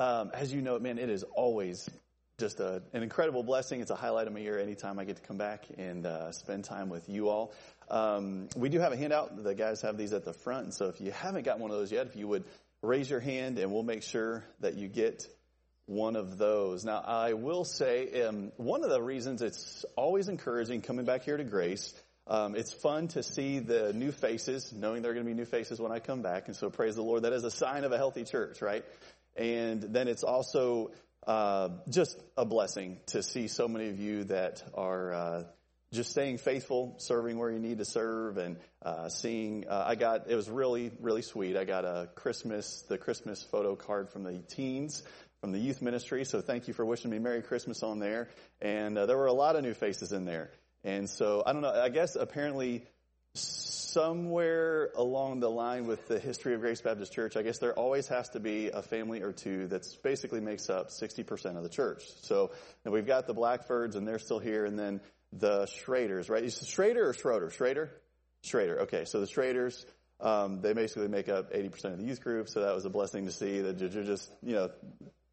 Um, as you know, man, it is always just a, an incredible blessing. It's a highlight of my year anytime I get to come back and uh, spend time with you all. Um, we do have a handout. The guys have these at the front. And so if you haven't got one of those yet, if you would raise your hand and we'll make sure that you get one of those. Now, I will say um, one of the reasons it's always encouraging coming back here to Grace. Um, it's fun to see the new faces, knowing there are going to be new faces when I come back. And so praise the Lord. That is a sign of a healthy church, right? And then it's also uh, just a blessing to see so many of you that are uh, just staying faithful, serving where you need to serve, and uh, seeing. Uh, I got it was really really sweet. I got a Christmas the Christmas photo card from the teens from the youth ministry. So thank you for wishing me Merry Christmas on there. And uh, there were a lot of new faces in there. And so I don't know. I guess apparently somewhere along the line with the history of Grace Baptist Church, I guess there always has to be a family or two that basically makes up 60% of the church. So we've got the Blackfords and they're still here and then the Schraders, right? Is Schrader or Schroeder? Schrader? Schrader. Okay. So the Schraders, um, they basically make up 80% of the youth group. So that was a blessing to see that you're just, you know,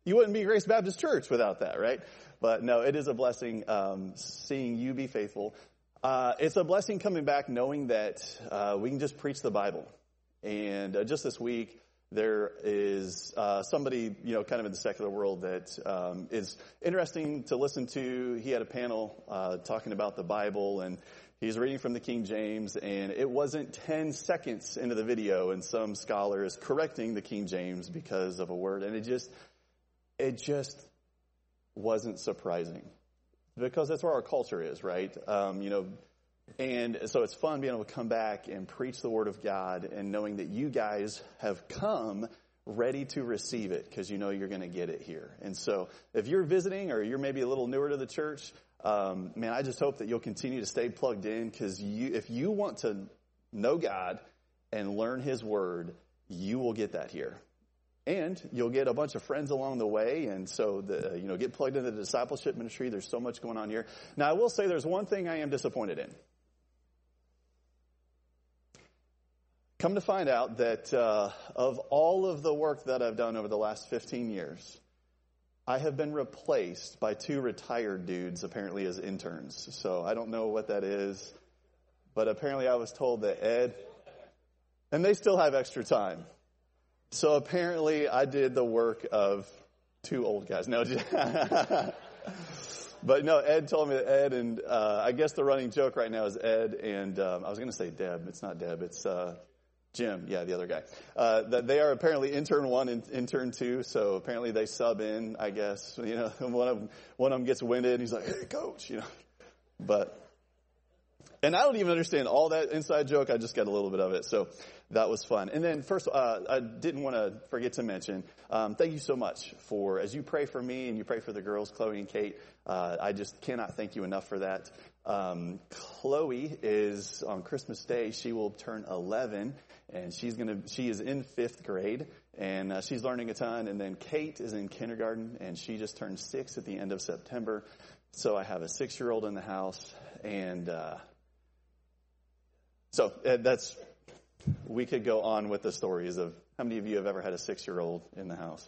you wouldn't be Grace Baptist Church without that, right? But no, it is a blessing um, seeing you be faithful. Uh, it's a blessing coming back knowing that uh, we can just preach the Bible. And uh, just this week, there is uh, somebody, you know, kind of in the secular world that um, is interesting to listen to. He had a panel uh, talking about the Bible, and he's reading from the King James, and it wasn't 10 seconds into the video, and some scholar is correcting the King James because of a word, and it just, it just wasn't surprising because that's where our culture is, right? Um, you know, and so it's fun being able to come back and preach the Word of God and knowing that you guys have come ready to receive it because you know you're going to get it here. And so if you're visiting or you're maybe a little newer to the church, um, man, I just hope that you'll continue to stay plugged in because you, if you want to know God and learn His Word, you will get that here and you'll get a bunch of friends along the way. And so the, you know get plugged into the discipleship ministry. There's so much going on here. Now i will say there's one thing i am disappointed in. Come to find out that uh, of all of the work that i've done over the last 15 years i have been replaced by two retired dudes apparently as interns. So i don't know what that is but apparently i was told that ed and they still have extra time so apparently I did the work of two old guys. No, but no, Ed told me that Ed and, uh, I guess the running joke right now is Ed and, um, I was going to say Deb. It's not Deb. It's, uh, Jim, yeah, the other guy. Uh, that they are apparently intern one and intern two, so apparently they sub in, I guess. You know, one of one of them gets winded and he's like, hey coach, you know. But, and I don't even understand all that inside joke. I just got a little bit of it. So that was fun. And then first, uh, I didn't want to forget to mention, um, thank you so much for, as you pray for me and you pray for the girls, Chloe and Kate, uh, I just cannot thank you enough for that. Um, Chloe is on Christmas Day, she will turn 11 and she's gonna, she is in fifth grade and uh, she's learning a ton. And then Kate is in kindergarten and she just turned six at the end of September. So I have a six year old in the house and, uh, so uh, that's, we could go on with the stories of how many of you have ever had a six year old in the house?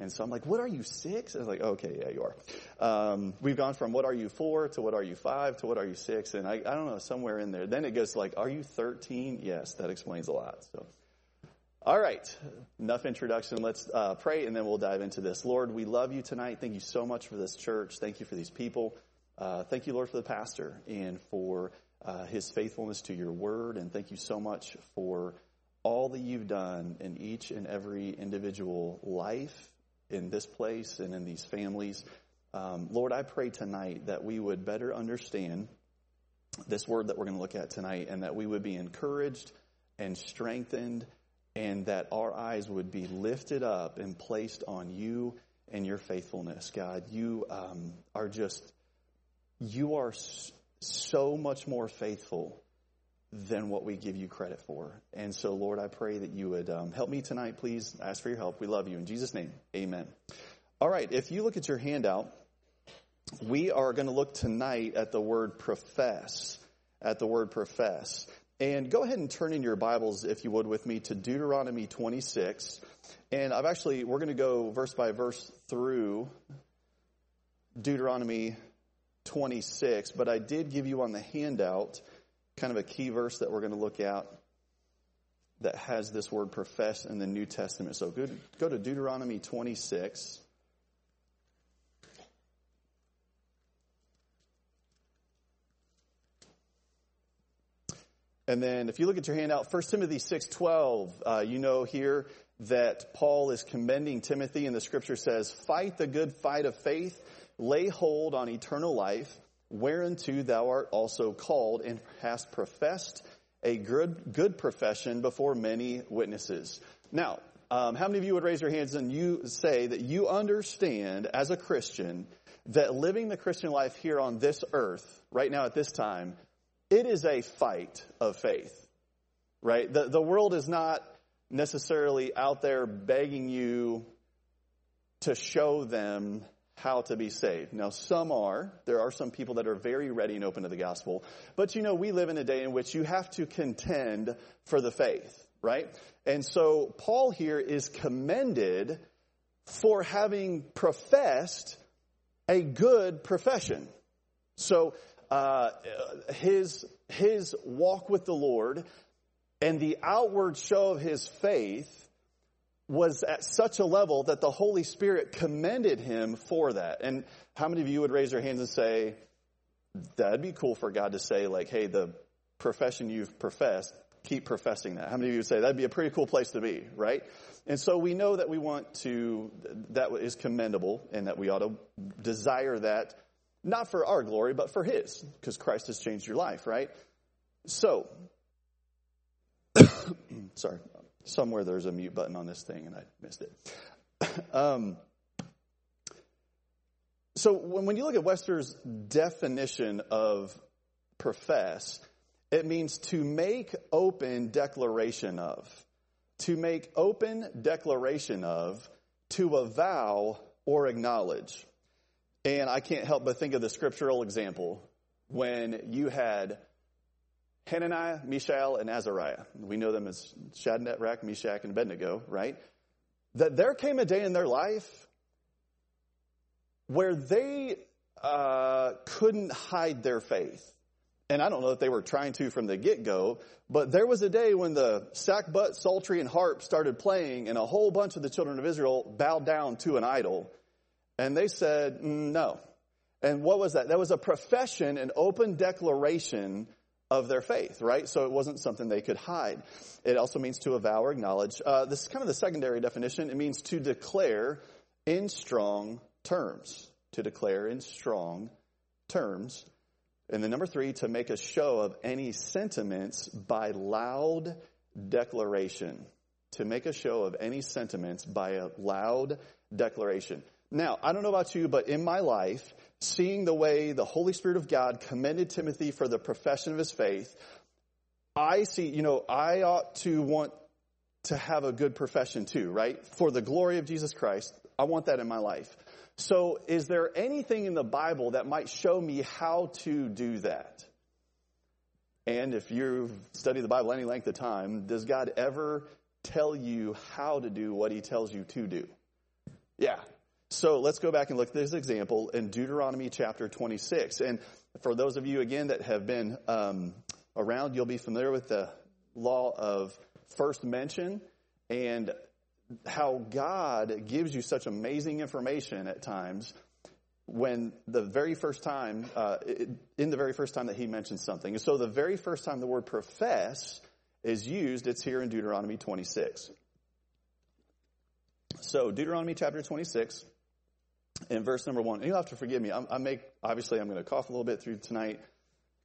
And so I'm like, what are you six? I was like, okay, yeah, you are. Um, we've gone from what are you four to what are you five to what are you six? And I, I don't know, somewhere in there. Then it goes like, are you 13? Yes, that explains a lot. So, all right, enough introduction. Let's uh, pray and then we'll dive into this. Lord, we love you tonight. Thank you so much for this church. Thank you for these people. Uh, thank you, Lord, for the pastor and for uh, his faithfulness to your word. And thank you so much for all that you've done in each and every individual life in this place and in these families. Um, Lord, I pray tonight that we would better understand this word that we're going to look at tonight and that we would be encouraged and strengthened and that our eyes would be lifted up and placed on you and your faithfulness. God, you um, are just, you are so much more faithful than what we give you credit for. And so, Lord, I pray that you would um, help me tonight, please. Ask for your help. We love you. In Jesus' name, amen. All right, if you look at your handout, we are going to look tonight at the word profess. At the word profess. And go ahead and turn in your Bibles, if you would, with me to Deuteronomy 26. And I've actually, we're going to go verse by verse through Deuteronomy 26, but I did give you on the handout kind of a key verse that we're going to look at that has this word profess in the New Testament. So go, go to Deuteronomy 26. And then if you look at your handout, 1 Timothy 6.12, uh, you know here that Paul is commending Timothy and the scripture says, fight the good fight of faith, lay hold on eternal life, whereunto thou art also called and hast professed a good, good profession before many witnesses. Now, um, how many of you would raise your hands and you say that you understand as a Christian that living the Christian life here on this earth, right now at this time, it is a fight of faith, right? The, the world is not necessarily out there begging you to show them how to be saved. Now, some are. There are some people that are very ready and open to the gospel. But you know, we live in a day in which you have to contend for the faith, right? And so Paul here is commended for having professed a good profession. So, uh, his, his walk with the Lord and the outward show of his faith was at such a level that the Holy Spirit commended him for that. And how many of you would raise your hands and say, that'd be cool for God to say, like, hey, the profession you've professed, keep professing that. How many of you would say that'd be a pretty cool place to be, right? And so we know that we want to, that is commendable and that we ought to desire that, not for our glory, but for His, because Christ has changed your life, right? So, sorry, somewhere there's a mute button on this thing and I missed it. um, so when, when you look at Webster's definition of profess, it means to make open declaration of. To make open declaration of, to avow or acknowledge. And I can't help but think of the scriptural example when you had Hananiah, Mishael, and Azariah. We know them as Shadrach, Meshach, and Abednego, right? That there came a day in their life where they uh, couldn't hide their faith. And I don't know if they were trying to from the get-go, but there was a day when the sackbut, psaltery, and harp started playing, and a whole bunch of the children of Israel bowed down to an idol. And they said, mm, no. And what was that? That was a profession, an open declaration of their faith, right? So it wasn't something they could hide. It also means to avow or acknowledge. Uh, this is kind of the secondary definition. It means to declare in strong terms. To declare in strong terms. And then number three, to make a show of any sentiments by loud declaration. To make a show of any sentiments by a loud declaration. Now, I don't know about you, but in my life, seeing the way the Holy Spirit of God commended Timothy for the profession of his faith, I see, you know, I ought to want to have a good profession too, right? For the glory of Jesus Christ. I want that in my life. So is there anything in the Bible that might show me how to do that? And if you've studied the Bible any length of time, does God ever tell you how to do what he tells you to do? Yeah, so let's go back and look at this example in Deuteronomy chapter 26. And for those of you, again, that have been um, around, you'll be familiar with the law of first mention and how God gives you such amazing information at times when the very first time, uh, in the very first time that he mentions something. And so the very first time the word profess is used, it's here in Deuteronomy 26. So Deuteronomy chapter 26 in verse number one, and you'll have to forgive me. I'm, I make, obviously, I'm going to cough a little bit through tonight.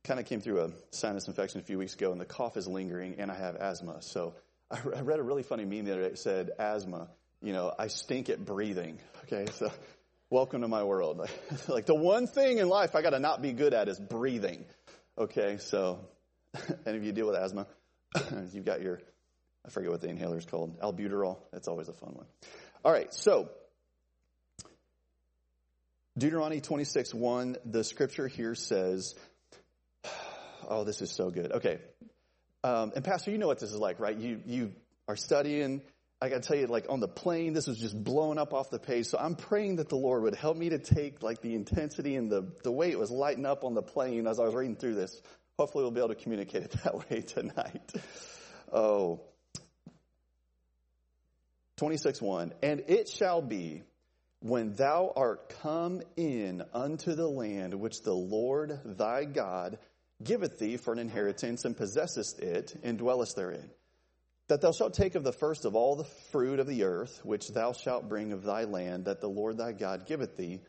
Kind of came through a sinus infection a few weeks ago, and the cough is lingering, and I have asthma. So I, I read a really funny meme the other day. It said, asthma, you know, I stink at breathing. Okay, so welcome to my world. like the one thing in life I got to not be good at is breathing. Okay, so any of you deal with asthma? You've got your, I forget what the inhaler is called, albuterol. That's always a fun one. All right, so Deuteronomy 26, 1, the scripture here says, oh, this is so good. Okay. Um, and Pastor, you know what this is like, right? You, you are studying. I got to tell you, like on the plane, this was just blowing up off the page. So I'm praying that the Lord would help me to take like the intensity and the, the way it was lighting up on the plane as I was reading through this. Hopefully we'll be able to communicate it that way tonight. Oh. 26 1. And it shall be when thou art come in unto the land which the Lord thy God giveth thee for an inheritance and possessest it and dwellest therein. That thou shalt take of the first of all the fruit of the earth, which thou shalt bring of thy land, that the Lord thy God giveth thee,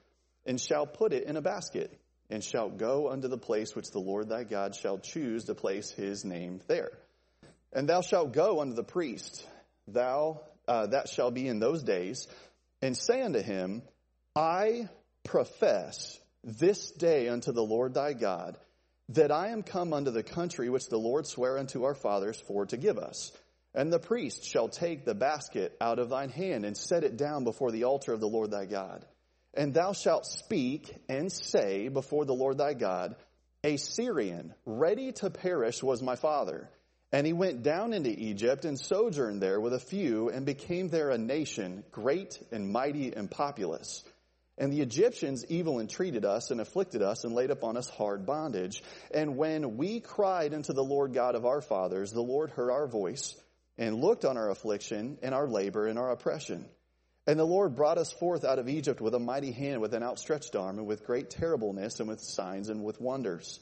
and shalt put it in a basket, and shalt go unto the place which the Lord thy God shall choose to place his name there. And thou shalt go unto the priest, thou, uh, that shall be in those days, and say unto him, I profess this day unto the Lord thy God, that I am come unto the country which the Lord sware unto our fathers for to give us. And the priest shall take the basket out of thine hand and set it down before the altar of the Lord thy God. And thou shalt speak and say before the Lord thy God, A Syrian, ready to perish, was my father. And he went down into Egypt and sojourned there with a few and became there a nation, great and mighty and populous. And the Egyptians evil entreated us and afflicted us and laid upon us hard bondage. And when we cried unto the Lord God of our fathers, the Lord heard our voice and looked on our affliction and our labor and our oppression. And the Lord brought us forth out of Egypt with a mighty hand, with an outstretched arm, and with great terribleness, and with signs and with wonders.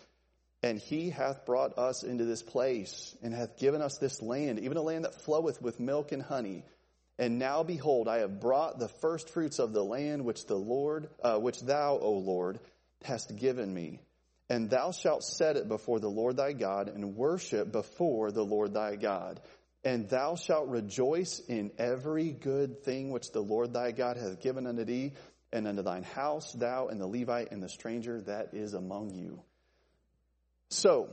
And he hath brought us into this place, and hath given us this land, even a land that floweth with milk and honey and now behold, I have brought the first fruits of the land which the Lord, uh, which thou, O Lord, hast given me. And thou shalt set it before the Lord thy God and worship before the Lord thy God. And thou shalt rejoice in every good thing which the Lord thy God hath given unto thee and unto thine house, thou and the Levite and the stranger that is among you. So,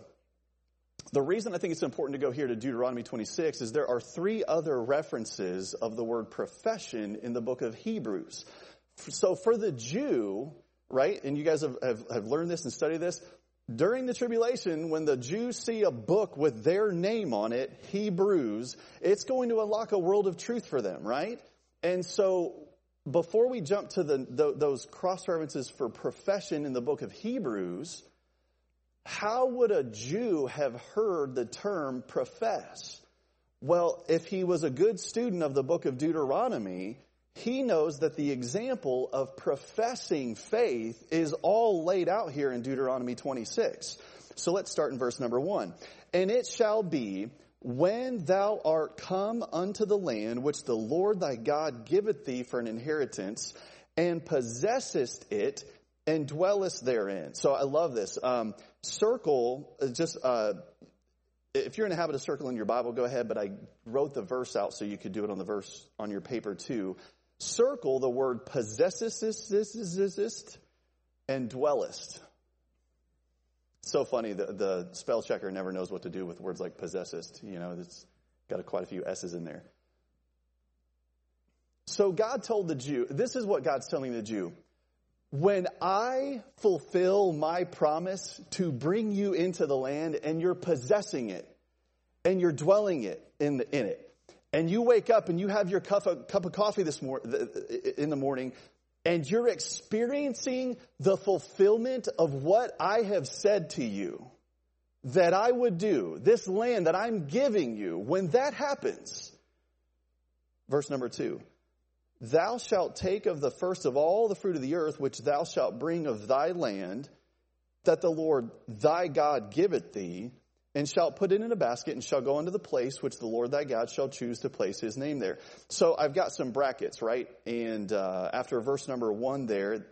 the reason I think it's important to go here to Deuteronomy 26 is there are three other references of the word profession in the book of Hebrews. So for the Jew, right, and you guys have, have, have learned this and studied this, during the tribulation, when the Jews see a book with their name on it, Hebrews, it's going to unlock a world of truth for them, right? And so before we jump to the, the those cross references for profession in the book of Hebrews, how would a Jew have heard the term profess? Well, if he was a good student of the book of Deuteronomy, he knows that the example of professing faith is all laid out here in Deuteronomy 26. So let's start in verse number one. And it shall be when thou art come unto the land which the Lord thy God giveth thee for an inheritance, and possessest it, and dwellest therein. So I love this. Um, circle, uh, just, uh, if you're in the habit of circling your Bible, go ahead, but I wrote the verse out so you could do it on the verse on your paper too. Circle the word possessest and dwellest. So funny, the, the spell checker never knows what to do with words like possessest. You know, it's got a, quite a few S's in there. So God told the Jew, this is what God's telling the Jew. When I fulfill my promise to bring you into the land and you're possessing it and you're dwelling it in, the, in it, and you wake up and you have your cup of, cup of coffee this mor- in the morning and you're experiencing the fulfillment of what I have said to you that I would do, this land that I'm giving you, when that happens, verse number two, Thou shalt take of the first of all the fruit of the earth, which thou shalt bring of thy land, that the Lord thy God giveth thee, and shalt put it in a basket, and shall go unto the place which the Lord thy God shall choose to place his name there. So I've got some brackets, right? And uh, after verse number one there,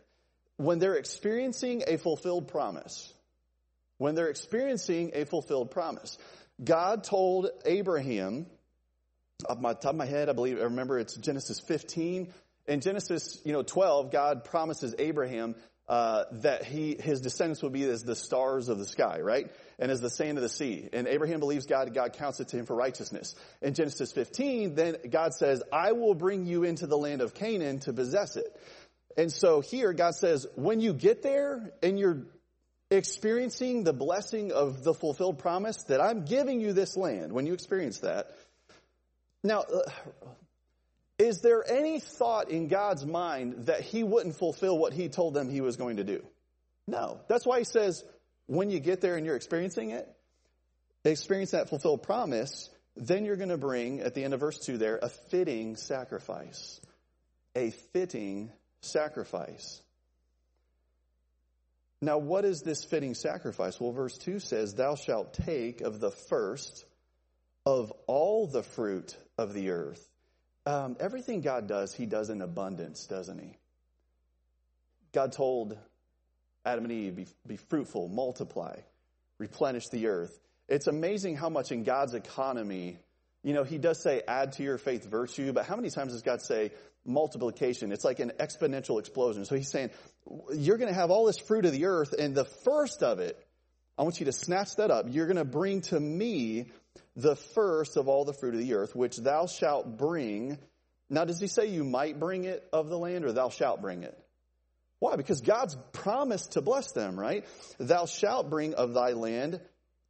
when they're experiencing a fulfilled promise, when they're experiencing a fulfilled promise, God told Abraham, off my top of my head, I believe, I remember it's Genesis 15. In Genesis, you know, 12, God promises Abraham uh, that he his descendants will be as the stars of the sky, right? And as the sand of the sea. And Abraham believes God, and God counts it to him for righteousness. In Genesis 15, then God says, I will bring you into the land of Canaan to possess it. And so here God says, when you get there and you're experiencing the blessing of the fulfilled promise that I'm giving you this land, when you experience that, now, uh, is there any thought in God's mind that he wouldn't fulfill what he told them he was going to do? No. That's why he says, when you get there and you're experiencing it, experience that fulfilled promise, then you're going to bring, at the end of verse 2 there, a fitting sacrifice. A fitting sacrifice. Now, what is this fitting sacrifice? Well, verse 2 says, Thou shalt take of the first of all the fruit of the earth. Um, everything God does, He does in abundance, doesn't He? God told Adam and Eve, be, be fruitful, multiply, replenish the earth. It's amazing how much in God's economy, you know, He does say add to your faith virtue, but how many times does God say multiplication? It's like an exponential explosion. So He's saying, you're going to have all this fruit of the earth, and the first of it, I want you to snatch that up. You're going to bring to me the first of all the fruit of the earth, which thou shalt bring. Now, does he say you might bring it of the land or thou shalt bring it? Why? Because God's promised to bless them, right? Thou shalt bring of thy land,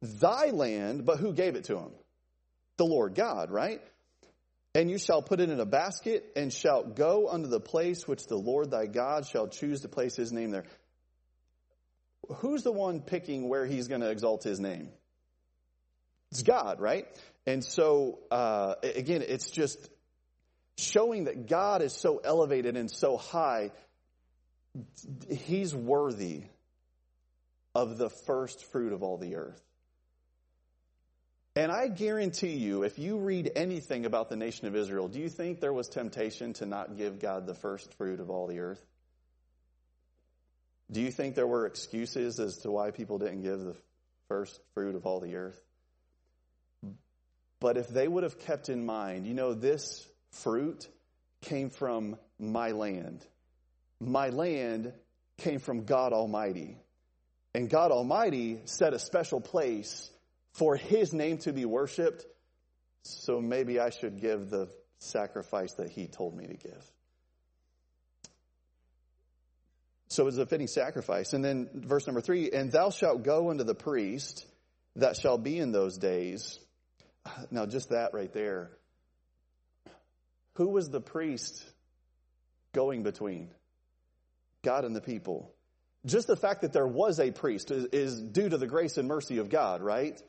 thy land, but who gave it to him? The Lord God, right? And you shall put it in a basket and shalt go unto the place which the Lord thy God shall choose to place his name there. Who's the one picking where he's going to exalt his name? It's God, right? And so, uh, again, it's just showing that God is so elevated and so high. He's worthy of the first fruit of all the earth. And I guarantee you, if you read anything about the nation of Israel, do you think there was temptation to not give God the first fruit of all the earth? Do you think there were excuses as to why people didn't give the first fruit of all the earth? But if they would have kept in mind, you know, this fruit came from my land. My land came from God Almighty. And God Almighty set a special place for His name to be worshiped. So maybe I should give the sacrifice that He told me to give. So it's a fitting sacrifice. And then verse number three, and thou shalt go unto the priest that shall be in those days now, just that right there. Who was the priest going between? God and the people. Just the fact that there was a priest is, is due to the grace and mercy of God, right?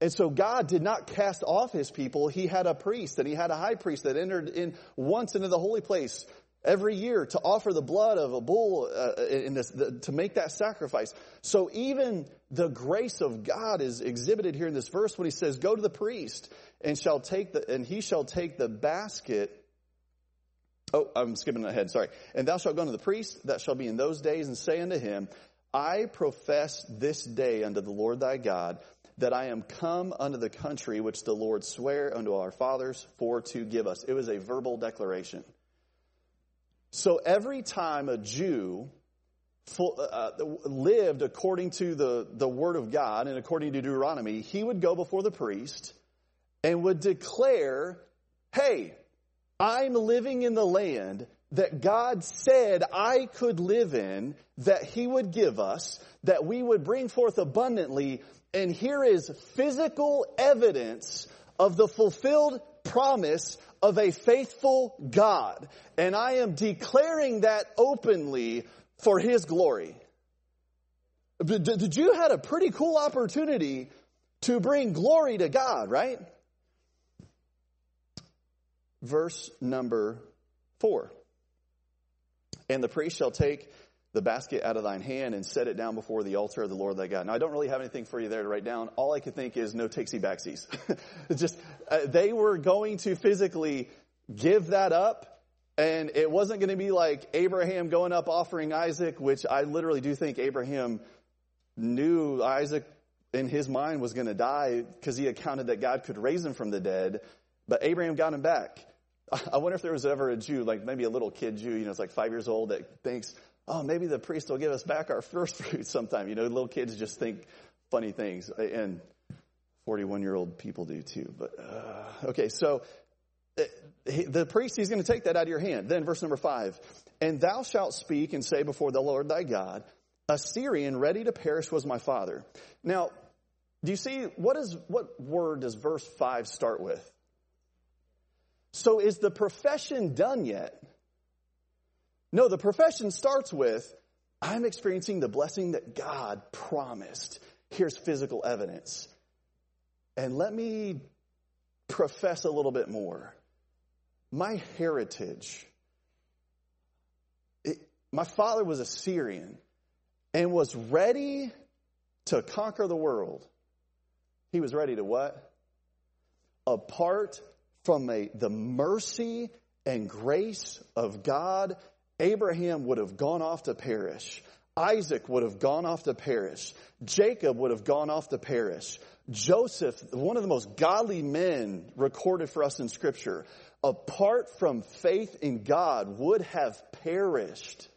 And so God did not cast off his people. He had a priest and he had a high priest that entered in once into the holy place every year to offer the blood of a bull uh, in this, the, to make that sacrifice. So even the grace of God is exhibited here in this verse when he says, "Go to the priest and shall take the and he shall take the basket." Oh, I'm skipping ahead. Sorry. And thou shalt go unto the priest that shall be in those days and say unto him, I profess this day unto the Lord thy God that I am come unto the country which the Lord sware unto our fathers for to give us. It was a verbal declaration. So every time a Jew full, uh, lived according to the, the Word of God and according to Deuteronomy, he would go before the priest and would declare, hey, I'm living in the land that God said I could live in, that He would give us, that we would bring forth abundantly, and here is physical evidence of the fulfilled promise of a faithful God. And I am declaring that openly for His glory. The Jew had a pretty cool opportunity to bring glory to God, right? Verse number four. And the priest shall take the basket out of thine hand and set it down before the altar of the Lord thy God. Now, I don't really have anything for you there to write down. All I could think is no takesy backsies. just, uh, they were going to physically give that up. And it wasn't going to be like Abraham going up offering Isaac, which I literally do think Abraham knew Isaac in his mind was going to die because he accounted that God could raise him from the dead. But Abraham got him back. I wonder if there was ever a Jew, like maybe a little kid Jew, you know, it's like five years old that thinks, oh, maybe the priest will give us back our first fruit sometime. You know, little kids just think funny things, and 41 year old people do too. But uh, okay, so uh, the priest he's going to take that out of your hand. Then verse number five, and thou shalt speak and say before the Lord thy God, A Syrian ready to perish was my father. Now, do you see what is what word does verse 5 start with? So is the profession done yet? No, the profession starts with I'm experiencing the blessing that God promised. Here's physical evidence. And let me profess a little bit more. My heritage, it, my father was a Syrian and was ready to conquer the world. He was ready to what? Apart from a, the mercy and grace of God, Abraham would have gone off to perish. Isaac would have gone off to perish. Jacob would have gone off to perish. Joseph, one of the most godly men recorded for us in scripture, apart from faith in God would have perished.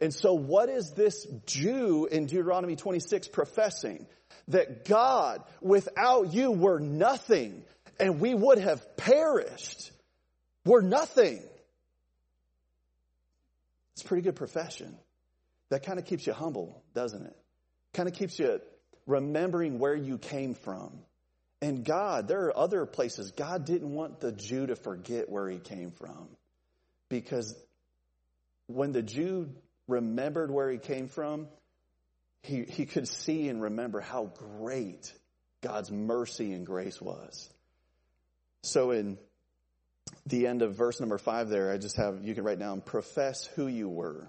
And so what is this Jew in Deuteronomy 26 professing? That God, without you, were nothing and we would have perished. We're nothing. It's a pretty good profession. That kind of keeps you humble, doesn't it? Kind of keeps you remembering where you came from. And God, there are other places. God didn't want the Jew to forget where he came from. Because when the Jew remembered where he came from, he, he could see and remember how great God's mercy and grace was. So in the end of verse number five there, I just have, you can write down, profess who you were.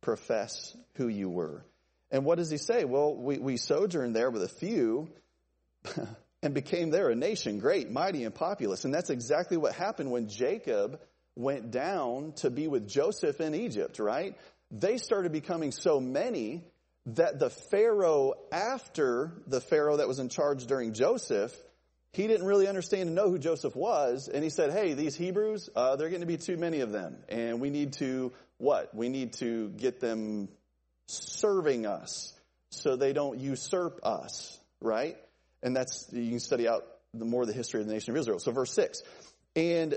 Profess who you were. And what does he say? Well, we, we sojourned there with a few and became there a nation, great, mighty, and populous. And that's exactly what happened when Jacob went down to be with Joseph in Egypt, right? They started becoming so many that the Pharaoh after the Pharaoh that was in charge during Joseph he didn't really understand and know who Joseph was, and he said, "Hey, these Hebrews, uh, they're going to be too many of them, and we need to what? We need to get them serving us so they don't usurp us, right?" And that's you can study out the more the history of the nation of Israel. So, verse six, and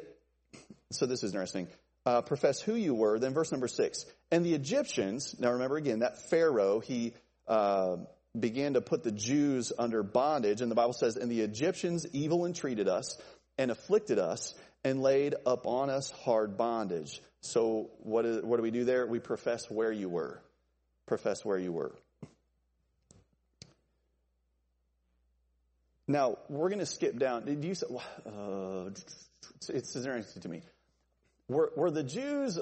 so this is interesting. Uh, profess who you were. Then verse number six, and the Egyptians. Now remember again that Pharaoh he. Uh, began to put the Jews under bondage. And the Bible says, and the Egyptians evil entreated us and afflicted us and laid upon us hard bondage. So what, is, what do we do there? We profess where you were. Profess where you were. Now, we're going to skip down. Did you say, uh, it's, it's interesting to me. Were, were the Jews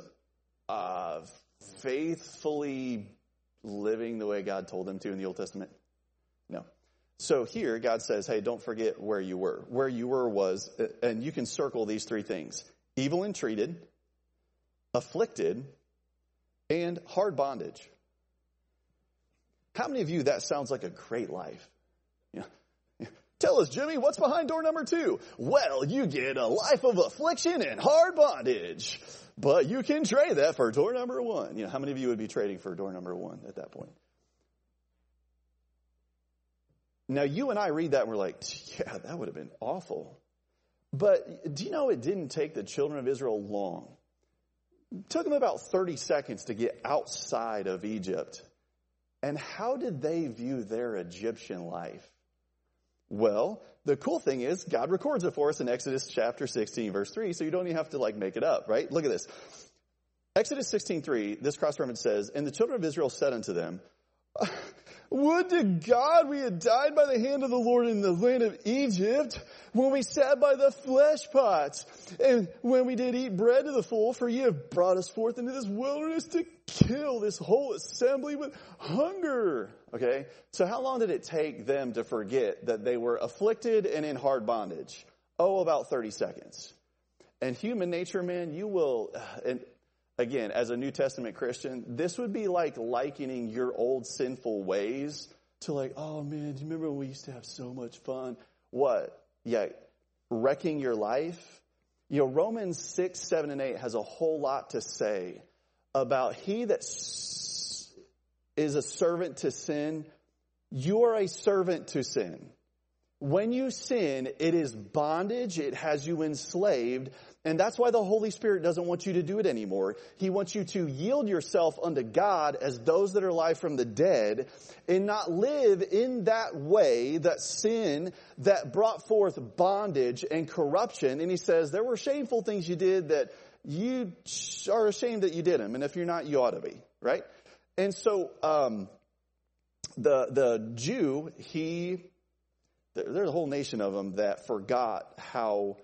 uh, faithfully living the way God told them to in the Old Testament? No. So here, God says, hey, don't forget where you were. Where you were was, and you can circle these three things evil entreated, afflicted, and hard bondage. How many of you that sounds like a great life? Yeah. Tell us, Jimmy, what's behind door number two? Well, you get a life of affliction and hard bondage. But you can trade that for door number one. You know, how many of you would be trading for door number one at that point? Now, you and I read that and we're like, yeah, that would have been awful. But do you know it didn't take the children of Israel long? It took them about 30 seconds to get outside of Egypt. And how did they view their Egyptian life? Well, the cool thing is God records it for us in Exodus chapter 16 verse 3, so you don't even have to like make it up, right? Look at this. Exodus 16:3, this cross reference says, "And the children of Israel said unto them, would to God we had died by the hand of the Lord in the land of Egypt when we sat by the flesh pots and when we did eat bread to the full, for ye have brought us forth into this wilderness to kill this whole assembly with hunger. Okay? So how long did it take them to forget that they were afflicted and in hard bondage? Oh, about 30 seconds. And human nature, man, you will, and again, as a New Testament Christian, this would be like likening your old sinful ways to like, oh man, do you remember when we used to have so much fun? What? Yeah, wrecking your life? You know, Romans 6, 7, and 8 has a whole lot to say about he that is a servant to sin, you are a servant to sin. When you sin, it is bondage, it has you enslaved, And that's why the Holy Spirit doesn't want you to do it anymore. He wants you to yield yourself unto God as those that are alive from the dead and not live in that way, that sin that brought forth bondage and corruption. And he says, there were shameful things you did that you are ashamed that you did them. And if you're not, you ought to be, right? And so, um, the, the Jew, he, there's a whole nation of them that forgot how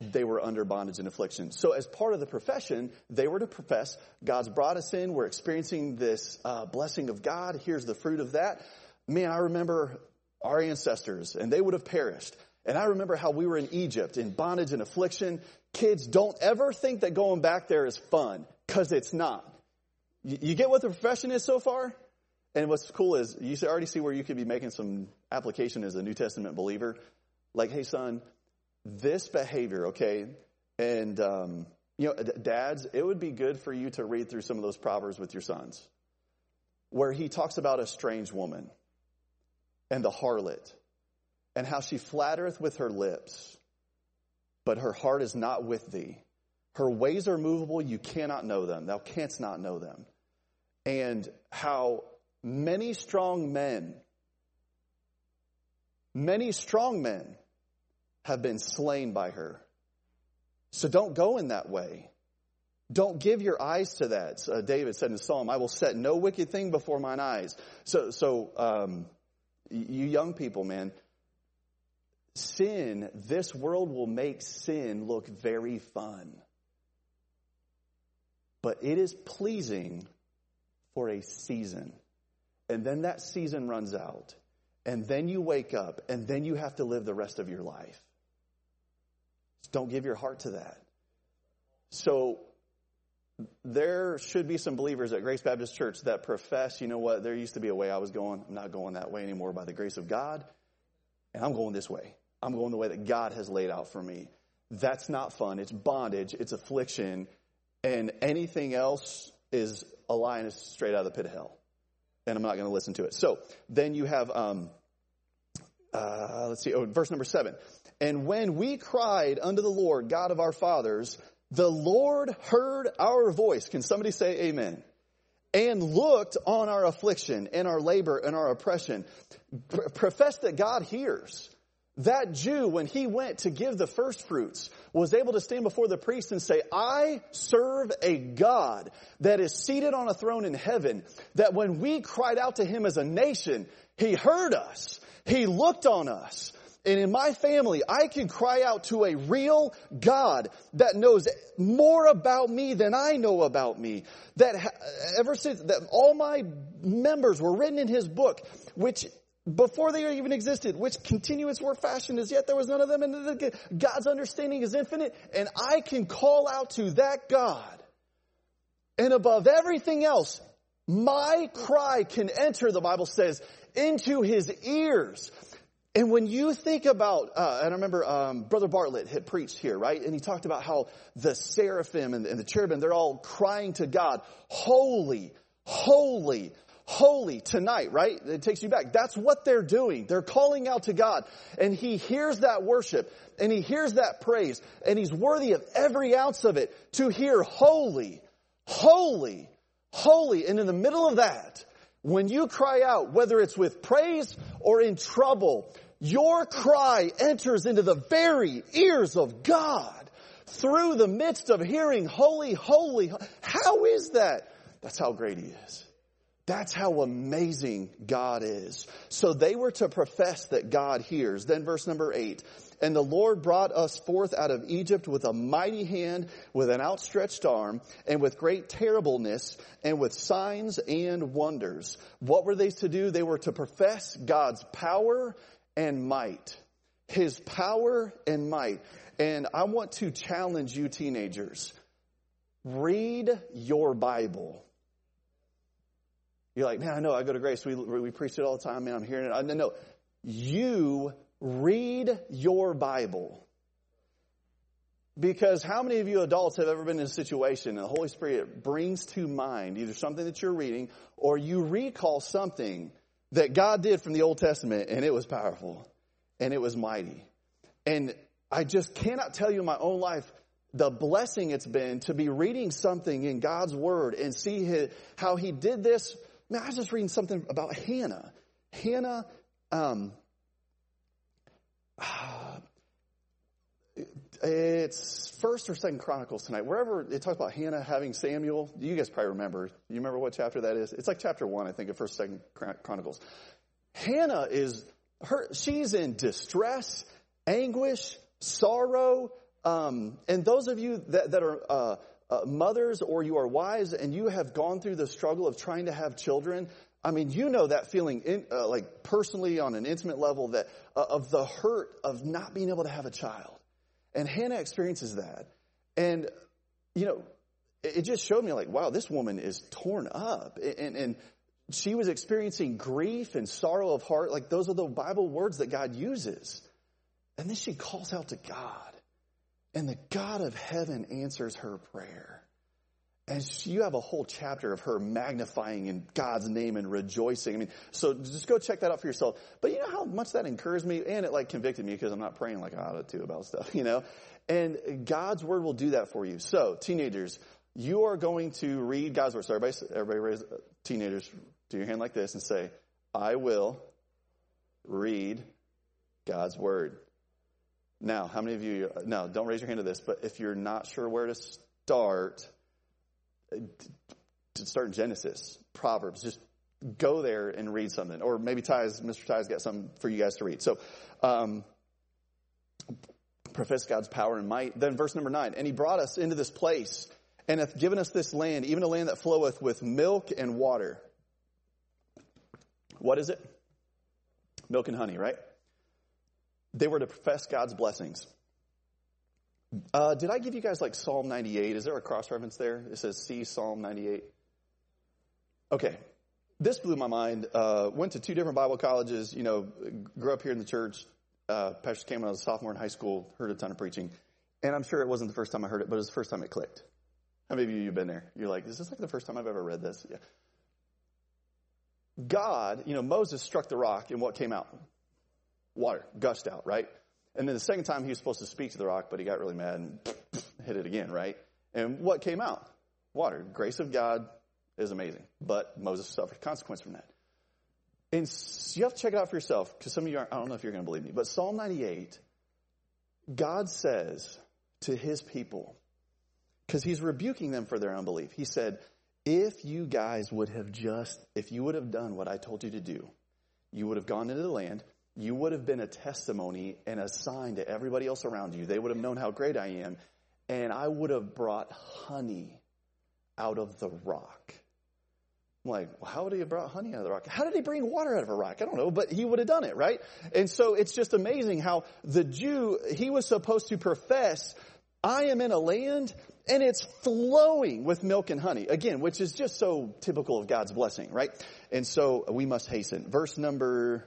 they were under bondage and affliction. So as part of the profession, they were to profess, God's brought us in, we're experiencing this uh, blessing of God, here's the fruit of that. Man, I remember our ancestors, and they would have perished. And I remember how we were in Egypt in bondage and affliction. Kids, don't ever think that going back there is fun, because it's not. You, you get what the profession is so far? And what's cool is you already see where you could be making some application as a New Testament believer. Like, hey son, this behavior, okay, and um, you know, dads, it would be good for you to read through some of those proverbs with your sons, where he talks about a strange woman and the harlot, and how she flattereth with her lips, but her heart is not with thee. Her ways are movable; you cannot know them. Thou canst not know them. And how many strong men, many strong men have been slain by her. So don't go in that way. Don't give your eyes to that. Uh, David said in Psalm, I will set no wicked thing before mine eyes. So, so, um, you young people, man, sin, this world will make sin look very fun. But it is pleasing for a season. And then that season runs out. And then you wake up and then you have to live the rest of your life. Don't give your heart to that. So there should be some believers at Grace Baptist Church that profess, you know what, there used to be a way I was going. I'm not going that way anymore by the grace of God. And I'm going this way. I'm going the way that God has laid out for me. That's not fun. It's bondage. It's affliction. And anything else is a lie and straight out of the pit of hell. And I'm not going to listen to it. So then you have, um, uh, let's see, oh, verse number seven. And when we cried unto the Lord, God of our fathers, the Lord heard our voice. Can somebody say amen? And looked on our affliction and our labor and our oppression. Profess that God hears. That Jew, when he went to give the first fruits, was able to stand before the priest and say, I serve a God that is seated on a throne in heaven, that when we cried out to him as a nation, he heard us. He looked on us. And in my family, I can cry out to a real God that knows more about me than I know about me. That ever since that all my members were written in his book, which before they even existed, which continuance were fashioned as yet there was none of them. And God's understanding is infinite. And I can call out to that God. And above everything else, my cry can enter, the Bible says, into his ears. And when you think about, uh, and I remember um, Brother Bartlett had preached here, right? And he talked about how the seraphim and, and the cherubim, they're all crying to God, holy, holy, holy tonight, right? It takes you back. That's what they're doing. They're calling out to God. And He hears that worship and He hears that praise and He's worthy of every ounce of it to hear holy, holy, holy. And in the middle of that, when you cry out, whether it's with praise or in trouble, your cry enters into the very ears of God through the midst of hearing holy, holy. How is that? That's how great he is. That's how amazing God is. So they were to profess that God hears. Then verse number eight. And the Lord brought us forth out of Egypt with a mighty hand, with an outstretched arm, and with great terribleness, and with signs and wonders. What were they to do? They were to profess God's power and might. His power and might. And I want to challenge you teenagers. Read your Bible. You're like, man, I know, I go to Grace. We, we preach it all the time, man. I'm hearing it. No, no. You read your Bible. Because how many of you adults have ever been in a situation and the Holy Spirit brings to mind either something that you're reading or you recall something that God did from the Old Testament and it was powerful and it was mighty. And I just cannot tell you in my own life the blessing it's been to be reading something in God's Word and see his, how He did this. Man, I was just reading something about Hannah. Hannah, um, it's first or second Chronicles tonight. Wherever it talks about Hannah having Samuel, you guys probably remember. You remember what chapter that is? It's like chapter one, I think, of first, second Chronicles. Hannah is her. She's in distress, anguish, sorrow. Um, and those of you that, that are uh, uh, mothers or you are wives and you have gone through the struggle of trying to have children, I mean, you know that feeling, in, uh, like personally on an intimate level, that uh, of the hurt of not being able to have a child. And Hannah experiences that, and you know, it, just showed me like, wow, this woman is torn up, and, and she was experiencing grief and sorrow of heart. Like those are the Bible words that God uses, and then she calls out to God, and the God of heaven answers her prayer. And you have a whole chapter of her magnifying in God's name and rejoicing. I mean, so just go check that out for yourself. But you know how much that encouraged me and it like convicted me because I'm not praying like I ought to about stuff, you know? And God's word will do that for you. So teenagers, you are going to read God's word. So everybody, everybody raise, uh, teenagers, do your hand like this and say, I will read God's word. Now, how many of you, uh, no, don't raise your hand to this, but if you're not sure where to start, to start in Genesis, Proverbs, just go there and read something. Or maybe Ty's, Mr. Ty's got something for you guys to read. So, um, profess God's power and might. Then verse number nine, and he brought us into this place and hath given us this land, even a land that floweth with milk and water. What is it? Milk and honey, right? They were to profess God's blessings. Uh, did I give you guys like Psalm 98? Is there a cross reference there? It says see Psalm 98. Okay. This blew my mind. Uh, went to two different Bible colleges, you know, grew up here in the church. Uh, Pastor came when I was a sophomore in high school, heard a ton of preaching. And I'm sure it wasn't the first time I heard it, but it was the first time it clicked. How many of you have been there? You're like, is this like the first time I've ever read this? Yeah. God, you know, Moses struck the rock and what came out? Water, gushed out, right? And then the second time he was supposed to speak to the rock, but he got really mad and hit it again, right? And what came out? Water. Grace of God is amazing, but Moses suffered consequence from that. And you have to check it out for yourself, because some of you I don't know if you're going to believe me, but Psalm 98, God says to his people, because he's rebuking them for their unbelief, he said, if you guys would have just, if you would have done what I told you to do, you would have gone into the land, you would have been a testimony and a sign to everybody else around you. They would have known how great I am. And I would have brought honey out of the rock. I'm like, well, how would he have brought honey out of the rock? How did he bring water out of a rock? I don't know, but he would have done it, right? And so it's just amazing how the Jew, he was supposed to profess, I am in a land and it's flowing with milk and honey. Again, which is just so typical of God's blessing, right? And so we must hasten. Verse number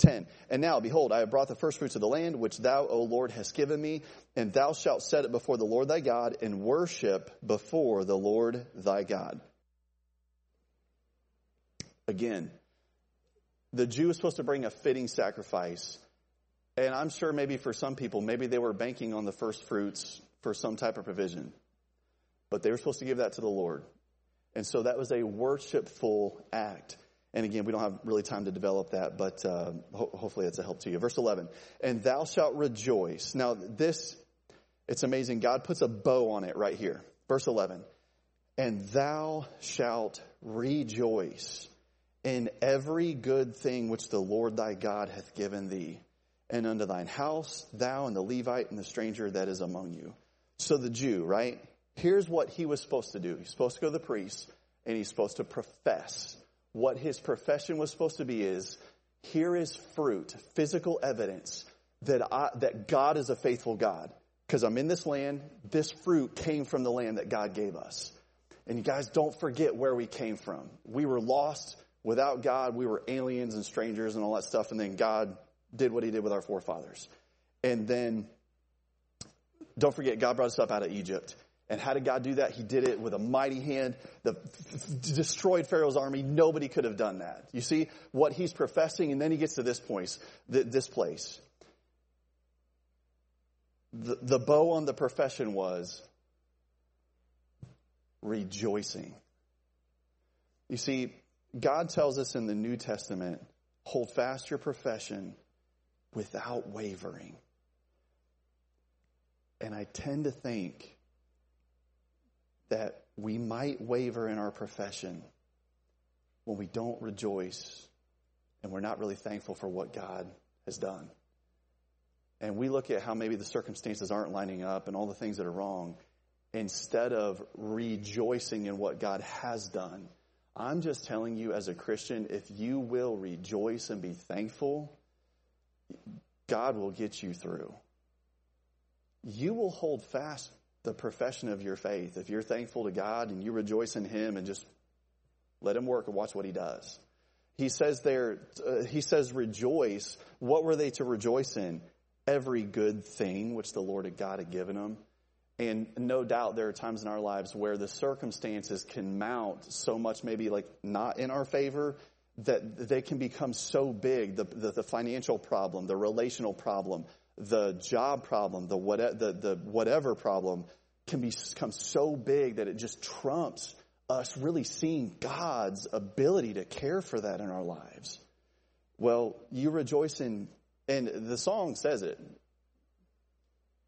10. And now, behold, I have brought the firstfruits of the land, which thou, O Lord, hast given me, and thou shalt set it before the Lord thy God, and worship before the Lord thy God. Again, the Jew is supposed to bring a fitting sacrifice. And I'm sure maybe for some people, maybe they were banking on the first fruits for some type of provision. But they were supposed to give that to the Lord. And so that was a worshipful act. And again, we don't have really time to develop that, but uh, ho- hopefully it's a help to you. Verse 11, and thou shalt rejoice. Now, this, it's amazing. God puts a bow on it right here. Verse 11, and thou shalt rejoice in every good thing which the Lord thy God hath given thee, and unto thine house, thou and the Levite and the stranger that is among you. So the Jew, right? Here's what he was supposed to do. He's supposed to go to the priest, and he's supposed to profess what his profession was supposed to be is here is fruit, physical evidence that I, that God is a faithful God. Because I'm in this land, this fruit came from the land that God gave us. And you guys don't forget where we came from. We were lost without God. We were aliens and strangers and all that stuff. And then God did what he did with our forefathers. And then don't forget, God brought us up out of Egypt. And how did God do that? He did it with a mighty hand. The destroyed Pharaoh's army. Nobody could have done that. You see what he's professing, and then he gets to this point, this place. the, the bow on the profession was rejoicing. You see, God tells us in the New Testament, hold fast your profession without wavering. And I tend to think that we might waver in our profession when we don't rejoice and we're not really thankful for what God has done. And we look at how maybe the circumstances aren't lining up and all the things that are wrong instead of rejoicing in what God has done. I'm just telling you as a Christian, if you will rejoice and be thankful, God will get you through. You will hold fast the profession of your faith if you're thankful to God and you rejoice in Him and just let Him work and watch what He does. He says there, uh, He says, rejoice. What were they to rejoice in? Every good thing which the Lord God had given them. And no doubt there are times in our lives where the circumstances can mount so much, maybe like not in our favor, that they can become so big the, the, the financial problem, the relational problem, the job problem, the, what, the, the whatever problem can become so big that it just trumps us really seeing God's ability to care for that in our lives. Well, you rejoice in, and the song says it.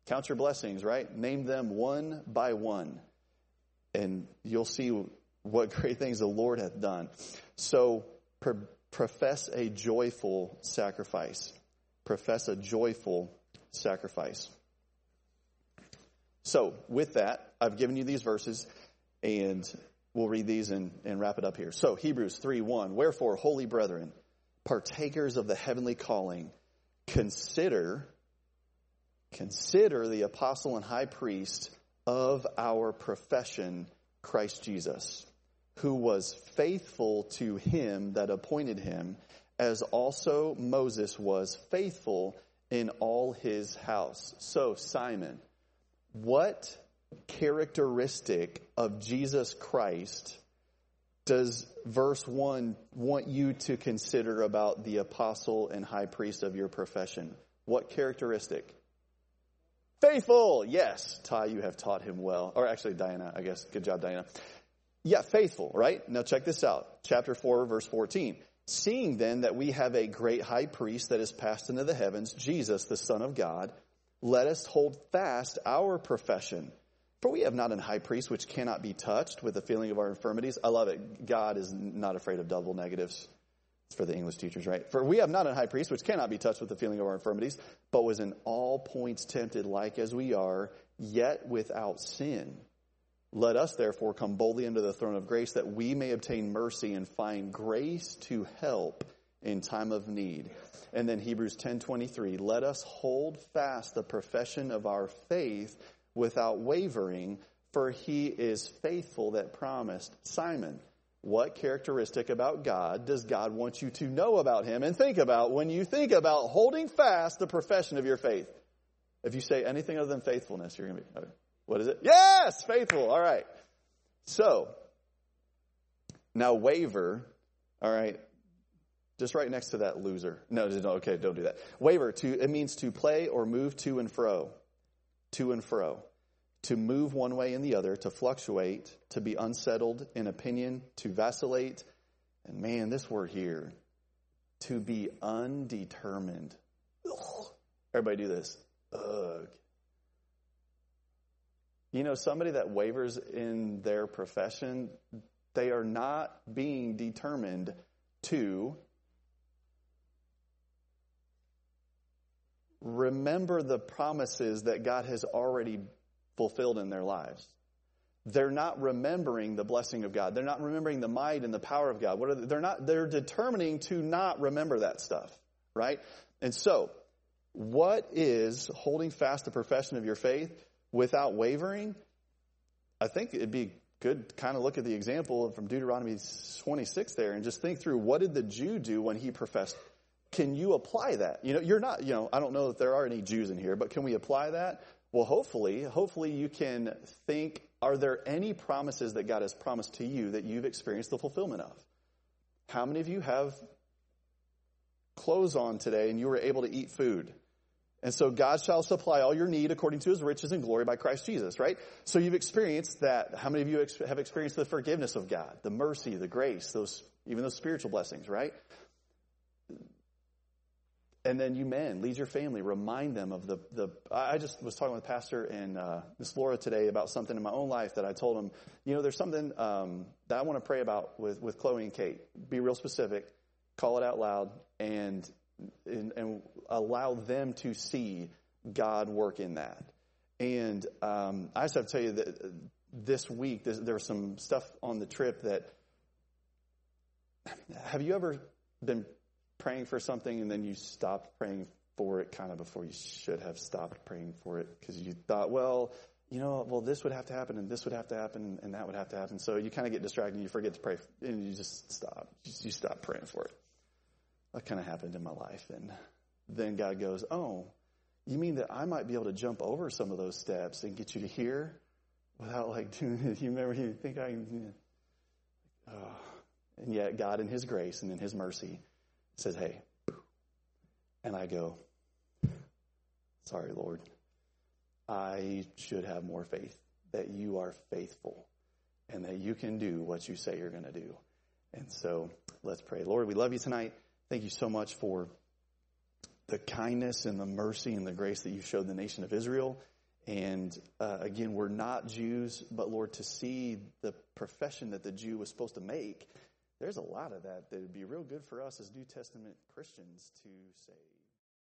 Count your blessings, right? Name them one by one. And you'll see what great things the Lord hath done. So, profess a joyful sacrifice. Profess a joyful sacrifice. So, with that, I've given you these verses, and we'll read these and, and wrap it up here. So, Hebrews 3 1. Wherefore, holy brethren, partakers of the heavenly calling, consider, consider the apostle and high priest of our profession, Christ Jesus, who was faithful to him that appointed him, as also Moses was faithful in all his house. So, Simon, what characteristic of Jesus Christ does verse 1 want you to consider about the apostle and high priest of your profession? What characteristic? Faithful! Yes, Ty, you have taught him well. Or actually, Diana, I guess. Good job, Diana. Yeah, faithful, right? Now check this out. Chapter 4, verse 14. Seeing then that we have a great high priest that is passed into the heavens, Jesus, the Son of God, let us hold fast our profession. For we have not an high priest which cannot be touched with the feeling of our infirmities. I love it. God is not afraid of double negatives. It's for the English teachers, right? For we have not an high priest which cannot be touched with the feeling of our infirmities, but was in all points tempted like as we are, yet without sin. Let us therefore come boldly into the throne of grace that we may obtain mercy and find grace to help in time of need. And then Hebrews 10:23, let us hold fast the profession of our faith without wavering, for he is faithful that promised. Simon, what characteristic about God does God want you to know about him and think about when you think about holding fast the profession of your faith? If you say anything other than faithfulness, you're going to be okay. What is it? Yes, faithful. All right. So, now waver, all right, just right next to that loser. No, no, okay, don't do that. Waver, to, it means to play or move to and fro. To and fro. To move one way and the other, to fluctuate, to be unsettled in opinion, to vacillate. And man, this word here, to be undetermined. Ugh. Everybody do this. Ugh. You know, somebody that wavers in their profession, they are not being determined to remember the promises that God has already fulfilled in their lives. They're not remembering the blessing of God. They're not remembering the might and the power of God. What are they? They're not, they're determining to not remember that stuff, right? And so, what is holding fast the profession of your faith? Without wavering, I think it'd be good kind of look at the example from Deuteronomy 26 there and just think through what did the Jew do when he professed? Can you apply that? You know, you're not, you know, I don't know if there are any Jews in here, but can we apply that? Well, hopefully, hopefully you can think, are there any promises that God has promised to you that you've experienced the fulfillment of? How many of you have clothes on today and you were able to eat food? And so God shall supply all your need according to his riches and glory by Christ Jesus, right? So you've experienced that. How many of you have experienced the forgiveness of God, the mercy, the grace, those, even those spiritual blessings, right? And then you men, lead your family, remind them of the, the, I just was talking with Pastor and, uh, Miss Laura today about something in my own life that I told him, you know, there's something, um, that I want to pray about with, with Chloe and Kate. Be real specific, call it out loud, and, and, and allow them to see God work in that. And, um, I just have to tell you that this week, there was some stuff on the trip that, have you ever been praying for something and then you stopped praying for it kind of before you should have stopped praying for it because you thought, well, you know, well, this would have to happen and this would have to happen and that would have to happen. So you kind of get distracted and you forget to pray and you just stop. You stop praying for it. That kind of happened in my life. And then God goes, oh, you mean that I might be able to jump over some of those steps and get you to here without like doing it? You remember, you think I, oh. and yet God in His grace and in His mercy says, Hey, and I go, Sorry, Lord. I should have more faith that you are faithful and that you can do what you say you're going to do. And so let's pray. Lord, we love you tonight. Thank you so much for the kindness and the mercy and the grace that you showed the nation of Israel. And uh, again, we're not Jews, but Lord, to see the profession that the Jew was supposed to make there's a lot of that that would be real good for us as New Testament Christians to say.